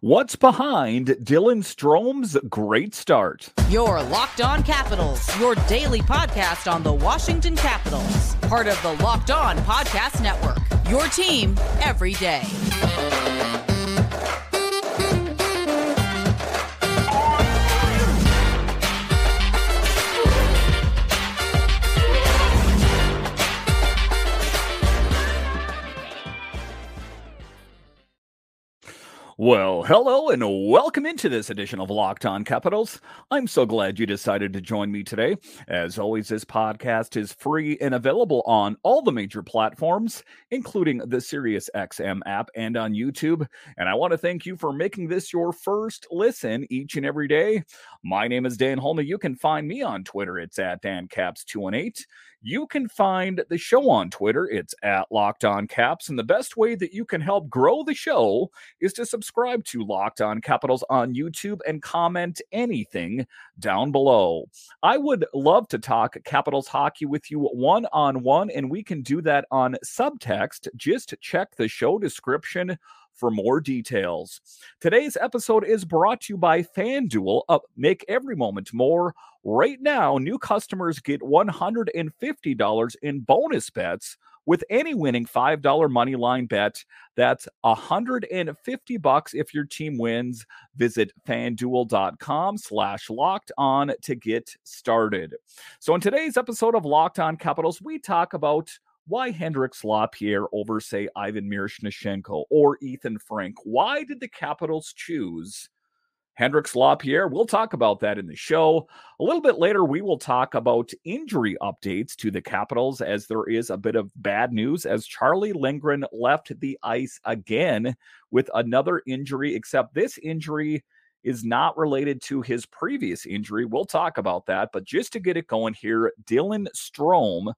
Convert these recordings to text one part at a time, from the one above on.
What's behind Dylan Strome's great start? Your Locked On Capitals, your daily podcast on the Washington Capitals, part of the Locked On Podcast Network. Your team every day. Well, hello and welcome into this edition of Locked On Capitals. I'm so glad you decided to join me today. As always, this podcast is free and available on all the major platforms, including the SiriusXM app and on YouTube. And I want to thank you for making this your first listen each and every day. My name is Dan Holme. You can find me on Twitter. It's at DanCaps218. You can find the show on Twitter. It's at Locked On Caps. And the best way that you can help grow the show is to subscribe to Locked On Capitals on YouTube and comment anything down below. I would love to talk Capitals hockey with you one on one, and we can do that on subtext. Just check the show description for more details. Today's episode is brought to you by FanDuel. Up, make every moment more. Right now, new customers get $150 in bonus bets with any winning $5 money line bet. That's 150 bucks if your team wins. Visit fanduel.com slash locked on to get started. So in today's episode of Locked On Capitals, we talk about why Hendrix Lapierre over, say, Ivan Miroshnichenko or Ethen Frank? Why did the Capitals choose Hendrix Lapierre? We'll talk about that in the show. A little bit later, we will talk about injury updates to the Capitals as there is a bit of bad news as Charlie Lindgren left the ice again with another injury, except this injury is not related to his previous injury. We'll talk about that. But just to get it going here, Dylan Strome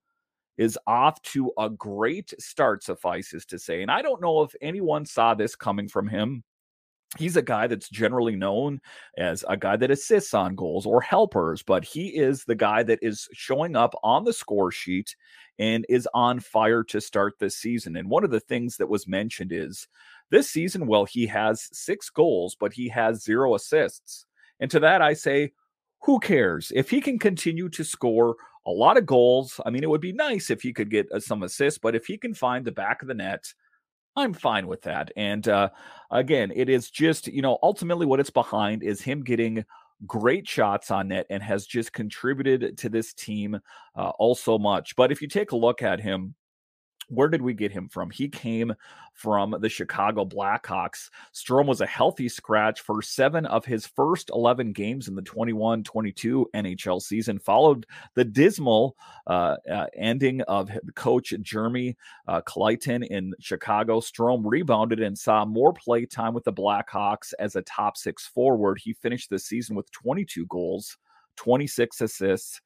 is off to a great start, suffices to say. And I don't know if anyone saw this coming from him. He's a guy that's generally known as a guy that assists on goals or helpers, but he is the guy that is showing up on the score sheet and is on fire to start this season. And one of the things that was mentioned is this season, well, he has six goals, but he has zero assists. And to that, I say, who cares? If he can continue to score a lot of goals, I mean, it would be nice if he could get uh, some assists, but if he can find the back of the net, I'm fine with that. And uh, again, it is just, you know, ultimately what it's behind is him getting great shots on net and has just contributed to this team uh, all so much. But if you take a look at him, where did we get him from? He came from the Chicago Blackhawks. Strome was a healthy scratch for seven of his first 11 games in the 21 22 NHL season, followed the dismal uh, uh, ending of coach Jeremy uh, Colliton in Chicago. Strome rebounded and saw more play time with the Blackhawks as a top six forward. He finished the season with 22 goals, 26 assists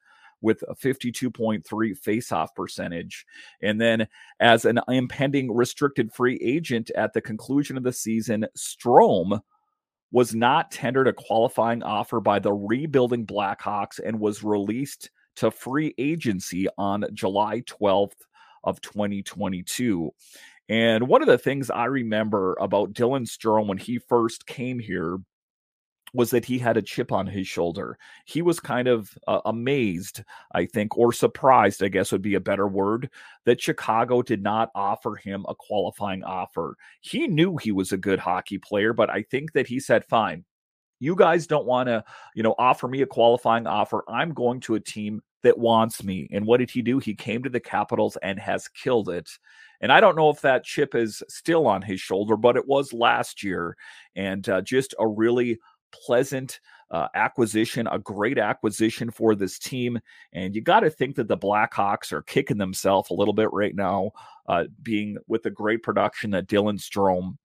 with a 52.3 faceoff percentage. And then, as an impending restricted free agent at the conclusion of the season, Strome was not tendered a qualifying offer by the rebuilding Blackhawks and was released to free agency on July 12th of 2022. And one of the things I remember about Dylan Strome when he first came here was that he had a chip on his shoulder. He was kind of uh, amazed, I think, or surprised, I guess would be a better word, that Chicago did not offer him a qualifying offer. He knew he was a good hockey player, but I think that he said, fine, you guys don't want to, you know, offer me a qualifying offer. I'm going to a team that wants me. And what did he do? He came to the Capitals and has killed it. And I don't know if that chip is still on his shoulder, but it was last year. And uh, just a really pleasant uh, acquisition, a great acquisition for this team. And you got to think that the Blackhawks are kicking themselves a little bit right now, uh, being with the great production that Dylan Strome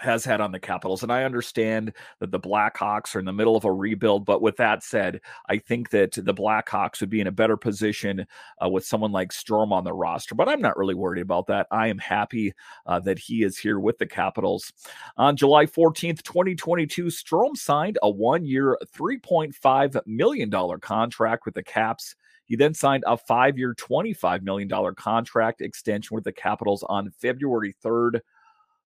has had on the Capitals. And I understand that the Blackhawks are in the middle of a rebuild. But with that said, I think that the Blackhawks would be in a better position uh, with someone like Strome on the roster. But I'm not really worried about that. I am happy uh, that he is here with the Capitals. On July 14th, 2022, Strome signed a one year, $3.5 million contract with the Caps. He then signed a five year, $25 million contract extension with the Capitals on February 3rd.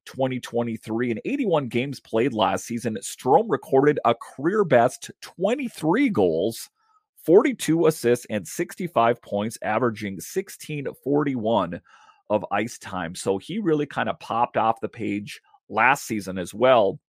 2023. In 81 games played last season, Strome recorded a career best 23 goals, 42 assists, and 65 points, averaging 1641 of ice time. So he really kind of popped off the page last season as well.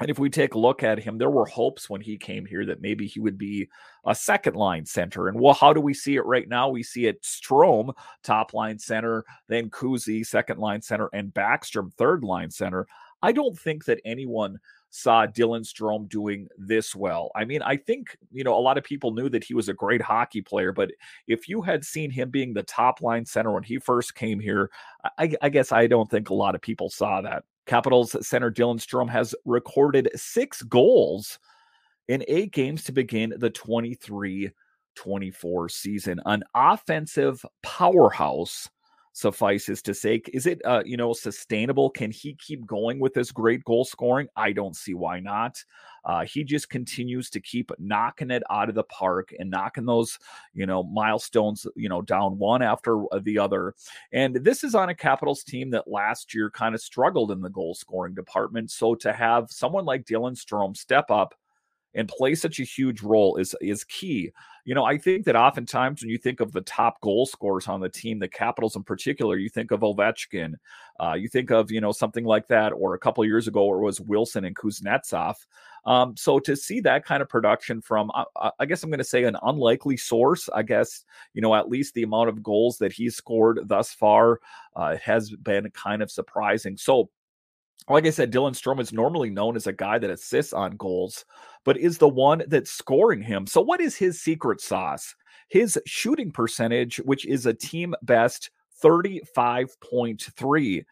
And if we take a look at him, there were hopes when he came here that maybe he would be a second line center. And well, how do we see it right now? We see it Strome, top line center, then Kuzi, second line center, and Backstrom, third line center. I don't think that anyone saw Dylan Strome doing this well. I mean, I think, you know, a lot of people knew that he was a great hockey player, but if you had seen him being the top line center when he first came here, I, I guess I don't think a lot of people saw that. Capitals center Dylan Strome has recorded six goals in eight games to begin the 23 24 season. An offensive powerhouse, suffices to say. Is it, uh, you know, sustainable? Can he keep going with this great goal scoring? I don't see why not. Uh, he just continues to keep knocking it out of the park and knocking those, you know, milestones, you know, down one after the other. And this is on a Capitals team that last year kind of struggled in the goal scoring department. So to have someone like Dylan Strome step up and play such a huge role is is key. You know, I think that oftentimes when you think of the top goal scorers on the team, the Capitals in particular, you think of Ovechkin, uh, you think of you know something like that, or a couple years ago it was Wilson and Kuznetsov. Um, so to see that kind of production from, uh, I guess I'm going to say an unlikely source. I guess you know at least the amount of goals that he's scored thus far uh, has been kind of surprising. So like I said, Dylan Strome is normally known as a guy that assists on goals, but is the one that's scoring him. So, what is his secret sauce? His shooting percentage, which is a team best 35.3.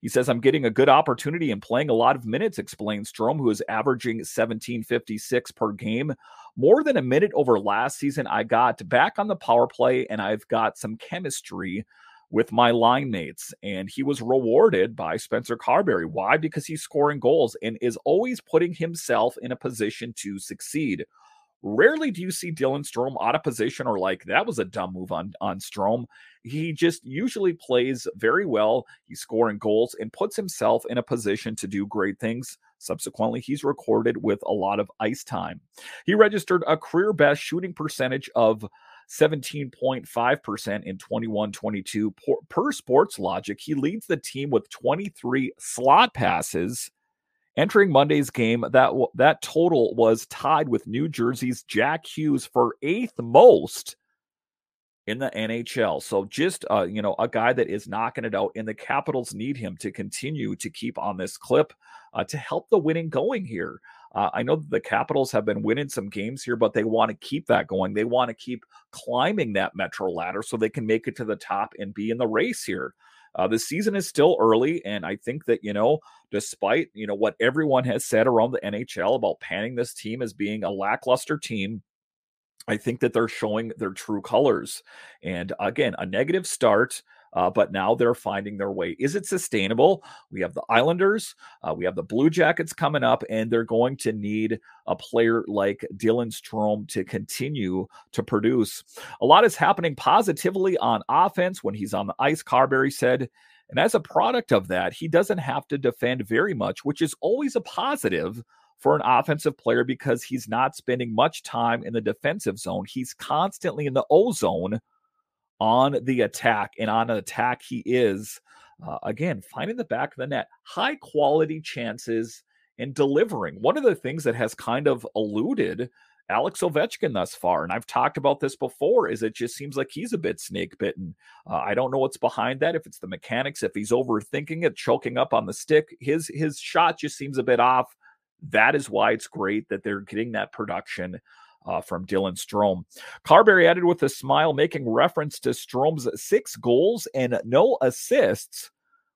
He says, I'm getting a good opportunity and playing a lot of minutes, explains Strome, who is averaging 1756 per game. More than a minute over last season. I got back on the power play and I've got some chemistry with my line mates. And he was rewarded by Spencer Carberry. Why? Because he's scoring goals and is always putting himself in a position to succeed. Rarely do you see Dylan Strome out of position or like that was a dumb move on on Strome. He just usually plays very well. He's scoring goals and puts himself in a position to do great things. Subsequently, he's recorded with a lot of ice time. He registered a career best shooting percentage of 17.5% in 21 22. Per, Sportlogiq, he leads the team with 23 slot passes. Entering Monday's game, that that total was tied with New Jersey's Jack Hughes for eighth most in the NHL. So just uh, you know, a guy that is knocking it out, and the Capitals need him to continue to keep on this clip uh, to help the winning going here. Uh, I know the Capitals have been winning some games here, but they want to keep that going. They want to keep climbing that Metro ladder so they can make it to the top and be in the race here. Uh, the season is still early, and I think that you know, despite you know what everyone has said around the NHL about panning this team as being a lackluster team, I think that they're showing their true colors. And again, a negative start uh, but now they're finding their way. Is it sustainable? We have the Islanders, uh, we have the Blue Jackets coming up, and they're going to need a player like Dylan Strome to continue to produce. A lot is happening positively on offense when he's on the ice, Carberry said. And as a product of that, he doesn't have to defend very much, which is always a positive for an offensive player because he's not spending much time in the defensive zone. He's constantly in the O zone on the attack and on an attack he is uh, again finding the back of the net high quality chances and delivering one of the things that has kind of eluded Alex Ovechkin thus far, and I've talked about this before, is it just seems like he's a bit snake bitten. Uh, I don't know what's behind that. If it's the mechanics, if he's overthinking it, choking up on the stick, his his shot just seems a bit off. That is why it's great that they're getting that production uh, from Dylan Strome. Carberry added with a smile, making reference to Strome's six goals and no assists.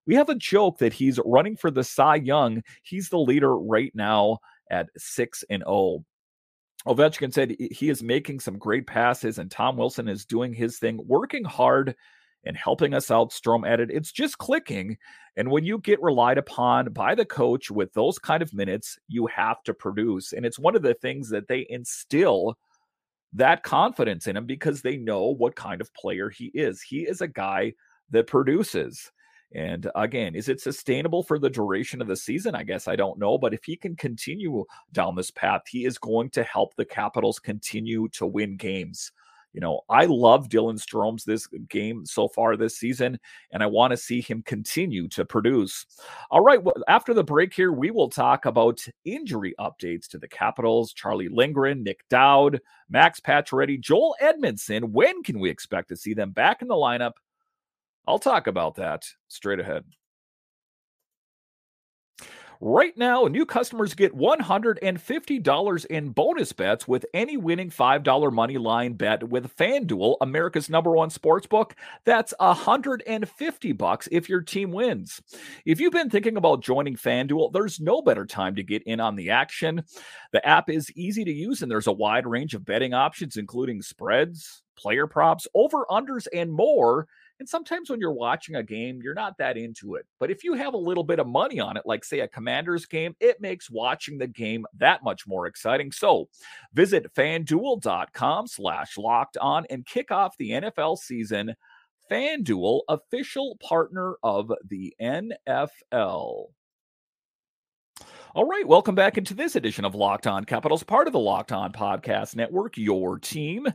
We have a joke that he's running for the Cy Young. He's the leader right now at 6 and 0. Ovechkin said he is making some great passes, and Tom Wilson is doing his thing, working hard and helping us out. Strome added, It's just clicking. And when you get relied upon by the coach with those kind of minutes, you have to produce. And it's one of the things that they instill that confidence in him because they know what kind of player he is. He is a guy that produces. And again, is it sustainable for the duration of the season? I guess I don't know. But if he can continue down this path, he is going to help the Capitals continue to win games. You know, I love Dylan Strome's this game so far this season, and I want to see him continue to produce. All right, well, after the break here, we will talk about injury updates to the Capitals. Charlie Lindgren, Nick Dowd, Max Pacioretty, Joel Edmondson. When can we expect to see them back in the lineup? I'll talk about that straight ahead. Right now, new customers get $150 in bonus bets with any winning $5 money line bet with FanDuel, America's number one sports book. That's 150 bucks if your team wins. If you've been thinking about joining FanDuel, there's no better time to get in on the action. The app is easy to use and there's a wide range of betting options including spreads, player props, over-unders and more and sometimes when you're watching a game, you're not that into it. But if you have a little bit of money on it, like say a Commanders game, it makes watching the game that much more exciting. So visit fanduel.com slash locked on and kick off the NFL season. FanDuel, official partner of the NFL. All right, welcome back into this edition of Locked On Capitals, part of the Locked On Podcast Network, your team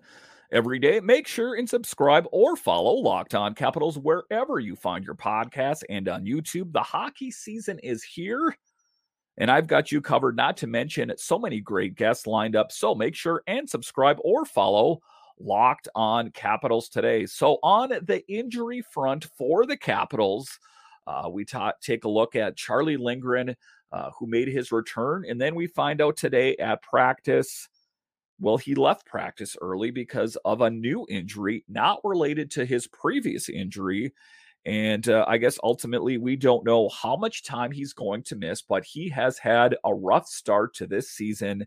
every day. Make sure and subscribe or follow Locked On Capitals wherever you find your podcasts and on YouTube. The hockey season is here. And I've got you covered, not to mention so many great guests lined up. So make sure and subscribe or follow Locked On Capitals today. So, on the injury front for the Capitals, uh, we ta- take a look at Charlie Lindgren, uh, who made his return. And then we find out today at practice well, he left practice early because of a new injury, not related to his previous injury. And uh, I guess ultimately, we don't know how much time he's going to miss, but he has had a rough start to this season.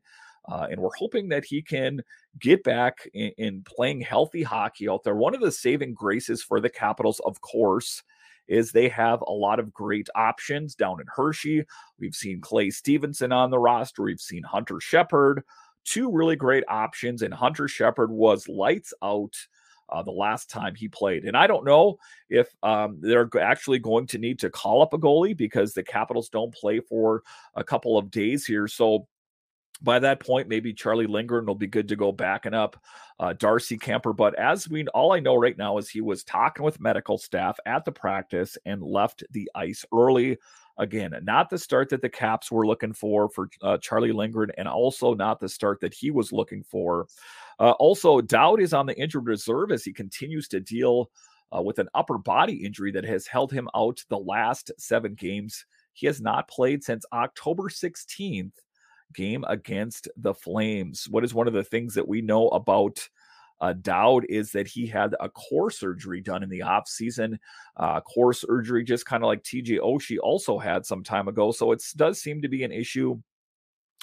Uh, and we're hoping that he can get back in, in, playing healthy hockey out there. One of the saving graces for the Capitals, of course, is they have a lot of great options down in Hershey. We've seen Clay Stevenson on the roster, we've seen Hunter Shepard two really great options, and Hunter Shepard was lights out. Uh, the last time he played. And I don't know if um, they're actually going to need to call up a goalie because the Capitals don't play for a couple of days here. So by that point, maybe Charlie Lindgren will be good to go backing up uh, Darcy Kuemper. But as we all I know right now is he was talking with medical staff at the practice and left the ice early. Again, not the start that the Caps were looking for for uh, Charlie Lindgren, and also not the start that he was looking for. Uh, also, Dowd is on the injured reserve as he continues to deal uh, with an upper body injury that has held him out the last seven games. He has not played since October 16th game against the Flames. What is one of the things that we know about uh, Dowd is that he had a core surgery done in the off season. Uh, core surgery, just kind of like TJ Oshie also had some time ago. So it does seem to be an issue.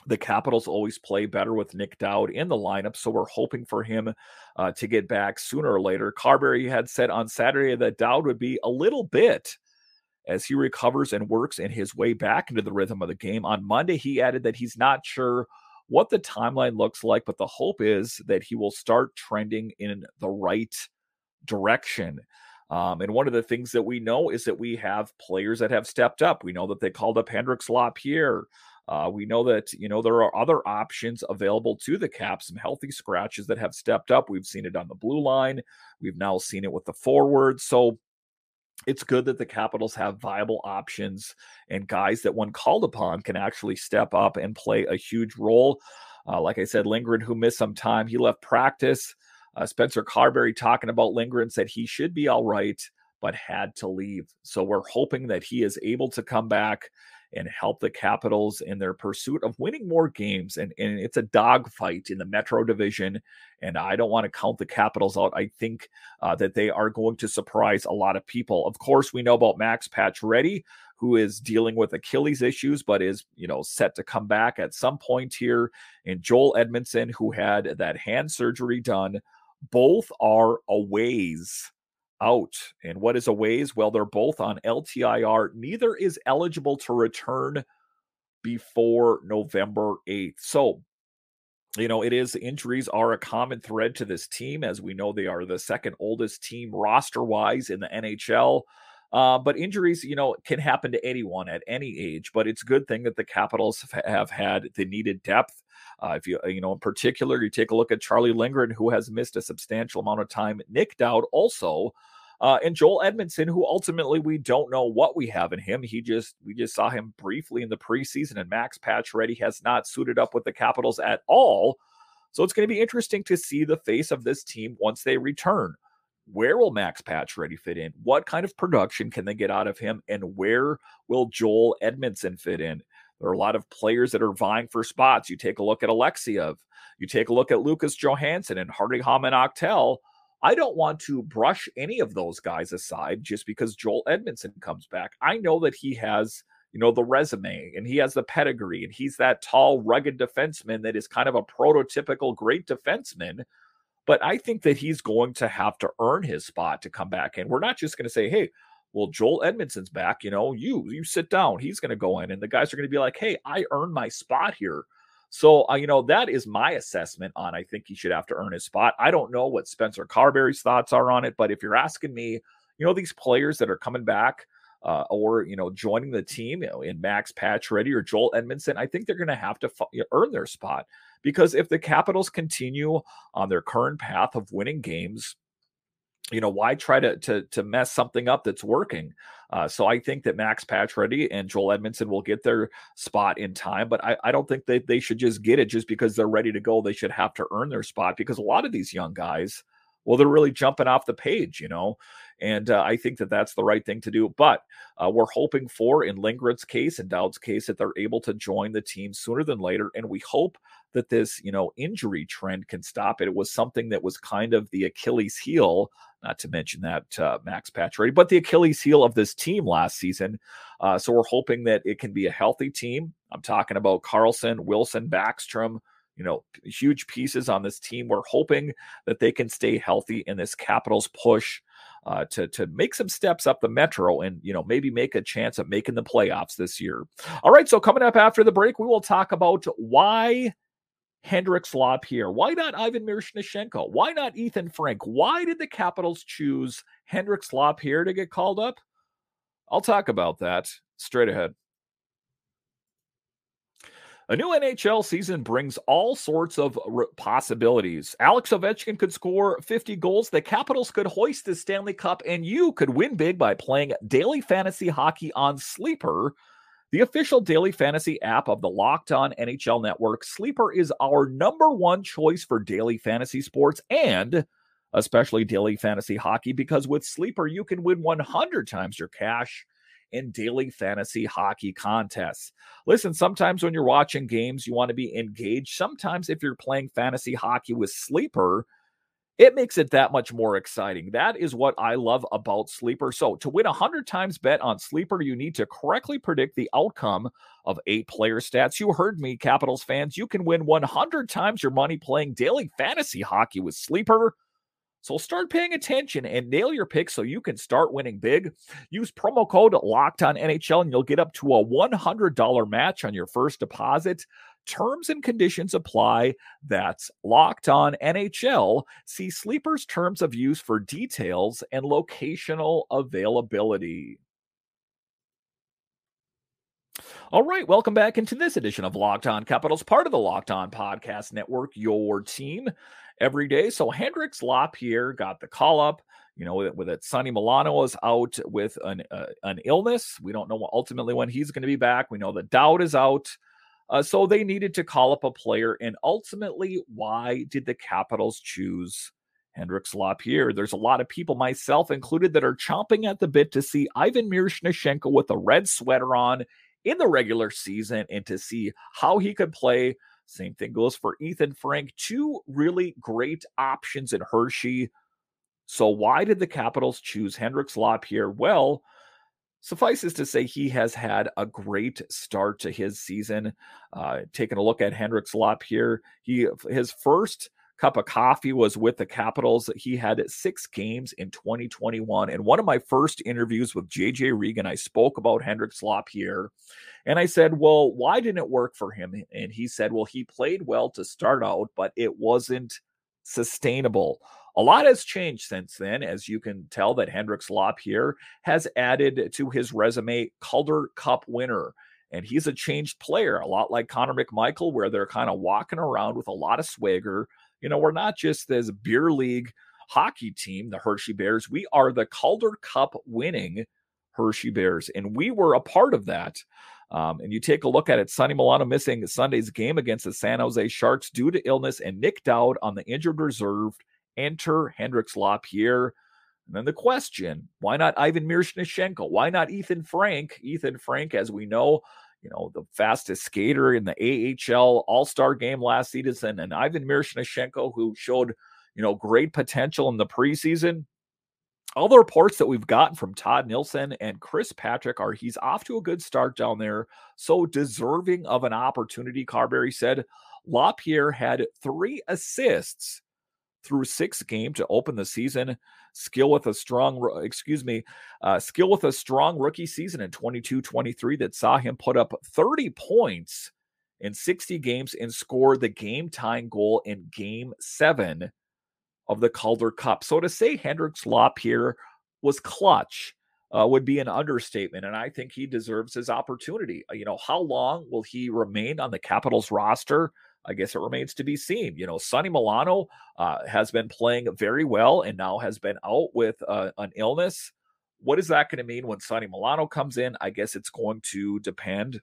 The Capitals always play better with Nick Dowd in the lineup, so we're hoping for him uh, to get back sooner or later. Carberry had said on Saturday that Dowd would be a little bit as he recovers and works in his way back into the rhythm of the game. On Monday, he added that he's not sure what the timeline looks like, but the hope is that he will start trending in the right direction. Um, and one of the things that we know is that we have players that have stepped up. We know that they called up Hendrix Lapierre. Uh, we know that you know there are other options available to the cap. some healthy scratches that have stepped up. We've seen it on the blue line. We've now seen it with the forwards. So it's good that the Capitals have viable options and guys that, when called upon, can actually step up and play a huge role. Uh, like I said, Lindgren, who missed some time, he left practice. Uh, Spencer Carberry talking about Lindgren said he should be all right, but had to leave. So we're hoping that he is able to come back and help the Capitals in their pursuit of winning more games. And, and it's a dogfight in the Metro Division. And I don't want to count the Capitals out. I think uh, that they are going to surprise a lot of people. Of course, we know about Max Pacioretty, who is dealing with Achilles issues, but is you know set to come back at some point here. And Joel Edmondson, who had that hand surgery done. Both are a ways out. And what is a ways? Well, they're both on LTIR. Neither is eligible to return before November 8th. So, you know, it is injuries are a common thread to this team. As we know, they are the second oldest team roster wise in the NHL. Uh, but injuries, you know, can happen to anyone at any age. But it's a good thing that the Capitals have had the needed depth. Uh, if you, you know, in particular, you take a look at Charlie Lindgren, who has missed a substantial amount of time. Nick Dowd also, uh, and Joel Edmondson, who ultimately we don't know what we have in him. He just we just saw him briefly in the preseason, and Max Pacioretty has not suited up with the Capitals at all. So it's going to be interesting to see the face of this team once they return. Where will Max Pacioretty fit in? What kind of production can they get out of him? And where will Joel Edmondson fit in? There are a lot of players that are vying for spots. You take a look at Alexeyev, you take a look at Lucas Johansen and Hardy Häman Aktell. I don't want to brush any of those guys aside just because Joel Edmondson comes back. I know that he has, you know, the resume and he has the pedigree and he's that tall, rugged defenseman that is kind of a prototypical great defenseman. But I think that he's going to have to earn his spot to come back. And we're not just going to say, hey, well, Joel Edmondson's back. You know, you you sit down. He's going to go in, and the guys are going to be like, "Hey, I earned my spot here." So, uh, you know, that is my assessment on. I think he should have to earn his spot. I don't know what Spencer Carberry's thoughts are on it, but if you're asking me, you know, these players that are coming back uh, or you know joining the team, you know, in Max Pacioretty or Joel Edmondson, I think they're going to have to earn their spot because if the Capitals continue on their current path of winning games you know why try to to to mess something up that's working? Uh, so i think that max Pacioretty and joel edmondson will get their spot in time but I, I don't think that they should just get it just because they're ready to go. They should have to earn their spot because a lot of these young guys well they're really jumping off the page you know and uh, I think that that's the right thing to do. But uh, we're hoping for, in Lindgren's case and Dowd's case, that they're able to join the team sooner than later. And we hope that this, you know, injury trend can stop it. It was something that was kind of the Achilles heel not to mention that uh, Max Pacioretty, but the Achilles heel of this team last season. Uh, so we're hoping that it can be a healthy team. I'm talking about Carlson, Wilson, Backstrom, you know, huge pieces on this team. We're hoping that they can stay healthy in this Capitals push uh, to to make some steps up the Metro and you know maybe make a chance of making the playoffs this year. All right, so coming up after the break, we will talk about why Hendrix Lapierre? Why not Ivan Miroshnichenko? Why not Ethen Frank? Why did the Capitals choose Hendrix Lapierre to get called up? I'll talk about that straight ahead. A new NHL season brings all sorts of possibilities. Alex Ovechkin could score 50 goals, the Capitals could hoist the Stanley Cup, and you could win big by playing daily fantasy hockey on Sleeper the official daily fantasy app of the Locked On NHL Network, Sleeper is our number one choice for daily fantasy sports and especially daily fantasy hockey because with Sleeper, you can win 100 times your cash in daily fantasy hockey contests. Listen, sometimes when you're watching games, you want to be engaged. Sometimes if you're playing fantasy hockey with Sleeper, it makes it that much more exciting. That is what I love about Sleeper. So, to win 100 times bet on Sleeper, you need to correctly predict the outcome of eight player stats. You heard me, Capitals fans. You can win 100 times your money playing daily fantasy hockey with Sleeper. So start paying attention and nail your picks so you can start winning big. Use promo code Locked On NHL and you'll get up to a $100 match on your first deposit. Terms and conditions apply. That's locked on NHL. See Sleeper's terms of use for details and locational availability. All right, welcome back into this edition of Locked On Capitals, part of the Locked On Podcast Network, your team every day. So Hendrix Lapierre got the call up. You know, with, with it, Sonny Milano is out with an uh, an illness. We don't know ultimately when he's going to be back. We know the Dowd is out. Uh, so they needed to call up a player. And ultimately, why did the Capitals choose Hendrix Lapierre? There's a lot of people, myself included, that are chomping at the bit to see Ivan Miroshnichenko with a red sweater on in the regular season and to see how he could play. Same thing goes for Ethen Frank. Two really great options in Hershey. So why did the Capitals choose Hendrix Lapierre? Well, Suffices to say, he has had a great start to his season. Uh, taking a look at Hendrix Lapierre, he his first cup of coffee was with the Capitals. He had six games in 2021. And one of my first interviews with JJ Regan, I spoke about Hendrix Lapierre. And I said, Well, why didn't it work for him? And he said, Well, he played well to start out, but it wasn't sustainable A lot has changed since then, as you can tell that Hendrix Lapierre has added to his resume Calder Cup winner. And he's a changed player, a lot like Connor McMichael, where they're kind of walking around with a lot of swagger. You know, we're not just this beer league hockey team, the Hershey Bears. We are the Calder Cup winning Hershey Bears, and we were a part of that. Um, and you take a look at it, Sonny Milano missing Sunday's game against the San Jose Sharks due to illness, and Nick Dowd on the injured reserve. Enter Hendrix Lapierre. And then the question why not Ivan Miroshnichenko? Why not Ethen Frank? Ethen Frank, as we know, you know, the fastest skater in the AHL All Star game last season, and Ivan Miroshnichenko, who showed, you know, great potential in the preseason. All the reports that we've gotten from Todd Nelson and Chris Patrick are he's off to a good start down there, so deserving of an opportunity. Carberry said LaPierre had three assists through six game to open the season. Skill with a strong, excuse me, uh, skill with a strong rookie season in 22 23 that saw him put up 30 points in 60 games and score the game tying goal in game seven of the Calder Cup. So to say Hendrix Lapierre was clutch uh, would be an understatement. And I think he deserves his opportunity. You know, how long will he remain on the Capitals roster? I guess it remains to be seen. You know, Sonny Milano uh, has been playing very well and now has been out with uh, an illness. What is that going to mean when Sonny Milano comes in? I guess it's going to depend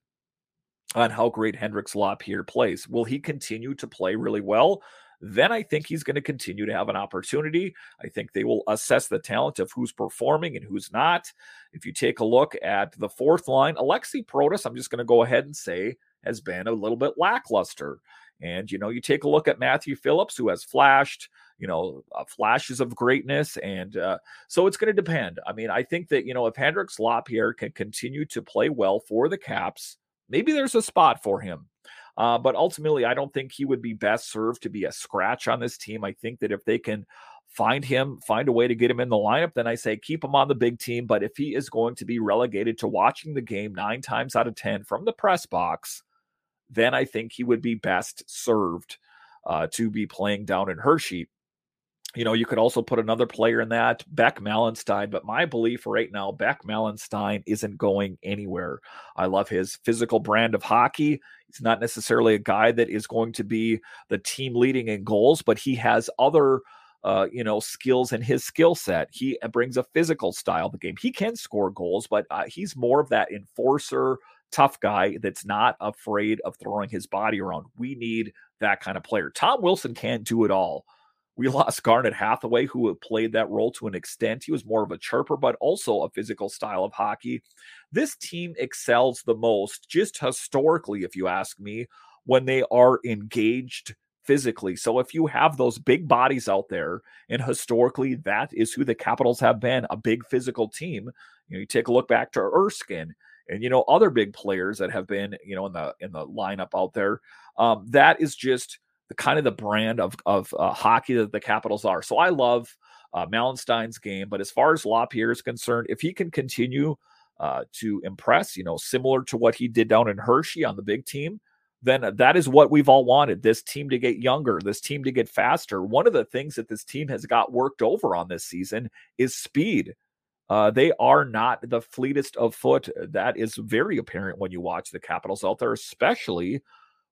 on how great Hendrix Lapierre plays. Will he continue to play really well? Then I think he's going to continue to have an opportunity. I think they will assess the talent of who's performing and who's not. If you take a look at the fourth line, Alexi Protas, I'm just going to go ahead and say, has been a little bit lackluster. And, you know, you take a look at Matthew Phillips, who has flashed, you know, uh, flashes of greatness. And uh, so it's going to depend. I mean, I think that, you know, if Hendrix Lapierre can continue to play well for the Caps, maybe there's a spot for him. Uh, but ultimately, I don't think he would be best served to be a scratch on this team. I think that if they can find him, find a way to get him in the lineup, then I say keep him on the big team. But if he is going to be relegated to watching the game nine times out of 10 from the press box, then I think he would be best served uh, to be playing down in Hershey. You know, you could also put another player in that, Beck Malenstyn, but my belief right now, Beck Malenstyn isn't going anywhere. I love his physical brand of hockey. He's not necessarily a guy that is going to be the team leading in goals, but he has other uh, you know, skills in his skill set. He uh, brings a physical style to the game. He can score goals, but uh, he's more of that enforcer, tough guy that's not afraid of throwing his body around. We need that kind of player. Tom Wilson can't do it all. We lost Garnet Hathaway, who played that role to an extent. He was more of a chirper, but also a physical style of hockey. This team excels the most, just historically, if you ask me, when they are engaged physically. So if you have those big bodies out there, and historically that is who the Capitals have been, a big physical team. You know, you take a look back to Erskine and you know other big players that have been you know in the in the lineup out there. Um, that is just the kind of the brand of of uh, hockey that the Capitals are. So I love uh, Malenstyn's game, but as far as Lapierre is concerned, if he can continue uh, to impress, you know, similar to what he did down in Hershey on the big team, then that is what we've all wanted this team to get younger, this team to get faster. One of the things that this team has got worked over on this season is speed. Uh, they are not the fleetest of foot. That is very apparent when you watch the Capitals out there, especially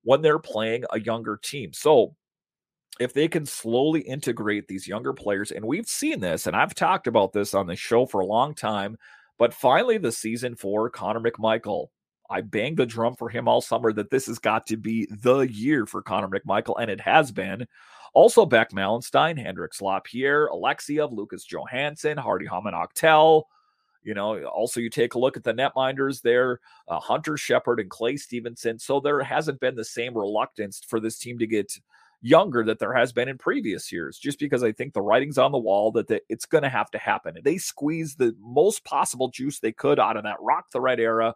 when they're playing a younger team. So, if they can slowly integrate these younger players, and we've seen this, and I've talked about this on the show for a long time, but finally, the season for Connor McMichael. I banged the drum for him all summer that this has got to be the year for Connor McMichael, and it has been. Also, Beck Malenstyn, Hendrix Lapierre, Alexeyev, Lucas Johansen, Hardy Häman You know, also you take a look at the netminders there, uh, Hunter Shepard and Clay Stevenson. So there hasn't been the same reluctance for this team to get younger that there has been in previous years, just because I think the writing's on the wall that the, it's going to have to happen. They squeezed the most possible juice they could out of that Rock the Red era,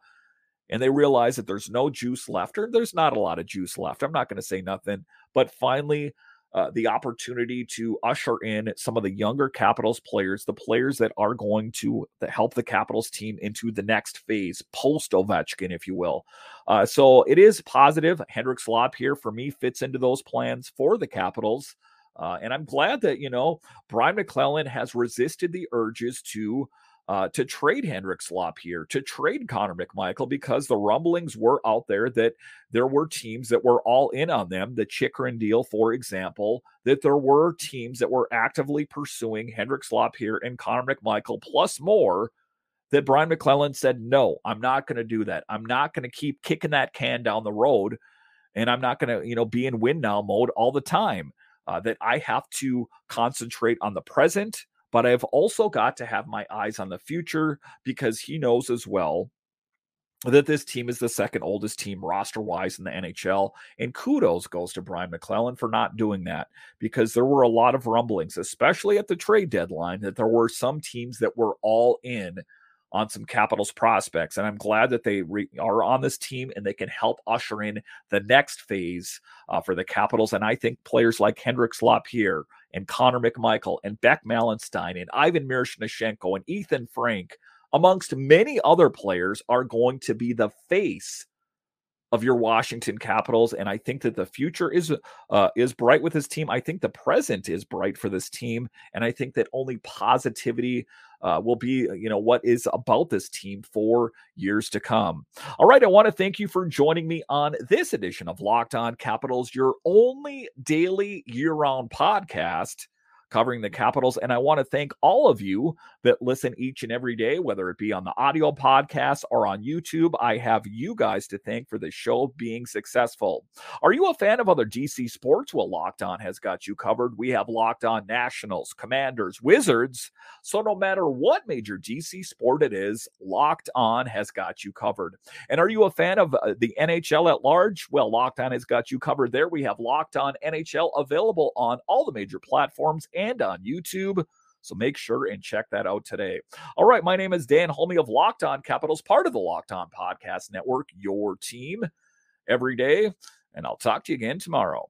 and they realize that there's no juice left, or there's not a lot of juice left. I'm not going to say nothing, but finally, uh, the opportunity to usher in some of the younger Capitals players, the players that are going to help the Capitals team into the next phase, post Ovechkin, if you will. Uh, so it is positive. Hendrix Lapierre for me fits into those plans for the Capitals. Uh, and I'm glad that, you know, Brian MacLellan has resisted the urges to uh, to trade Hendrix Lapierre, to trade Connor McMichael, because the rumblings were out there that there were teams that were all in on them. The Chychrun deal, for example, that there were teams that were actively pursuing Hendrix Lapierre and Connor McMichael, plus more. That Brian MacLellan said, No, I'm not going to do that. I'm not going to keep kicking that can down the road. And I'm not going to, you know, be in win now mode all the time. Uh, that I have to concentrate on the present but I've also got to have my eyes on the future because he knows as well that this team is the second oldest team roster wise in the NHL. And kudos goes to Brian MacLellan for not doing that because there were a lot of rumblings, especially at the trade deadline, that there were some teams that were all in on some Capitals prospects. And I'm glad that they re- are on this team and they can help usher in the next phase uh, for the Capitals. And I think players like Hendrix Lapierre and Connor McMichael and Beck Malenstyn and Ivan Miroshnichenko and Ethen Frank, amongst many other players, are going to be the face of your Washington Capitals, and I think that the future is uh, is bright with this team. I think the present is bright for this team, and I think that only positivity uh, will be, you know, what is about this team for years to come. All right, I want to thank you for joining me on this edition of Locked On Capitals, your only daily year-round podcast covering the Capitals. And I want to thank all of you that listen each and every day, whether it be on the audio podcast or on YouTube. I have you guys to thank for the show being successful. Are you a fan of other DC sports? Well, Locked On has got you covered. We have Locked On Nationals, Commanders, Wizards. So no matter what major DC sport it is, Locked On has got you covered. And are you a fan of uh, the NHL at large? Well, Locked On has got you covered there. We have Locked On NHL available on all the major platforms and on YouTube. So make sure and check that out today. All right, my name is Dan Holmey of Locked On Capitals, part of the Locked On Podcast Network, your team every day. And I'll talk to you again tomorrow.